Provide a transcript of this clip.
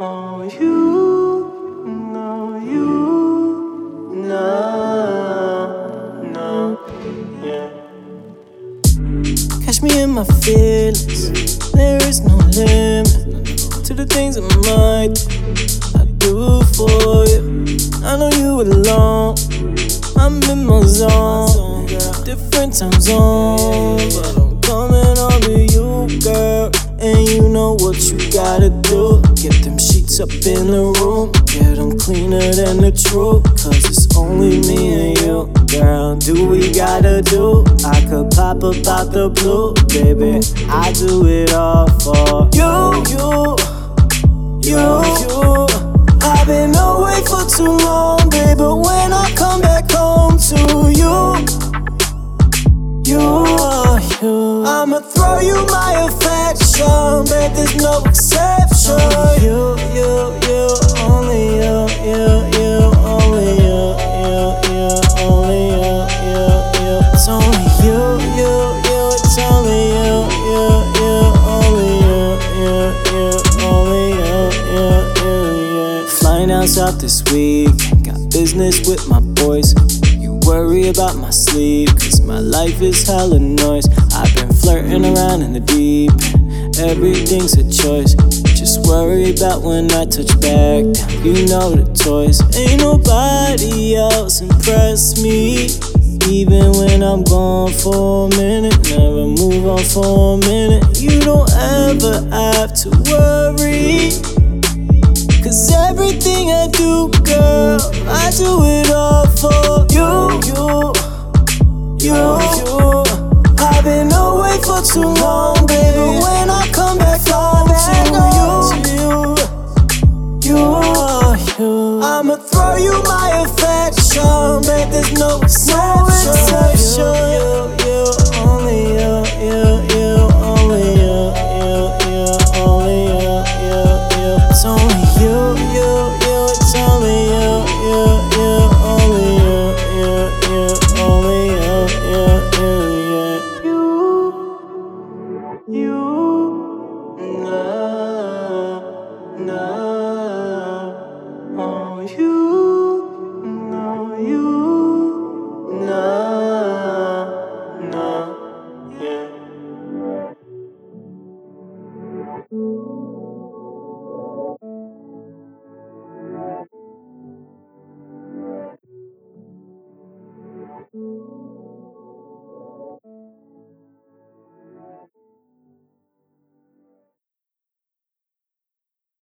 oh you you yeah. Catch me in my feelings. There is no limit to the things I might do for you. I know you. I'm in my zone, different time zone. And you know what you gotta do. Get them sheets up in the room, get them cleaner than the truth. Cause it's only me and you, girl. Do we gotta do? I could pop up out the blue, baby. I do it all for you, you, you, you. I've been away for too long, baby. When I come back There's no exception. You, you, you, only you, you, you, only you, you, you, only you, you, you. It's only you, you, you. It's only you, you, you, only you, you, you, only you, you, you, yeah. Flying out south this week, got business with my boys. You worry about my sleep, cause my life is hella noise. I've been flirting around in the deep, everything's a choice. Just worry about when I touch back. You know the toys. Ain't nobody else impress me. Even when I'm gone for a minute, never move on for a minute. You don't ever have to worry. Cause everything I do, girl, I do it all for you, you, you, you. I've been away for too long, I'ma throw you my affection, but there's no exception.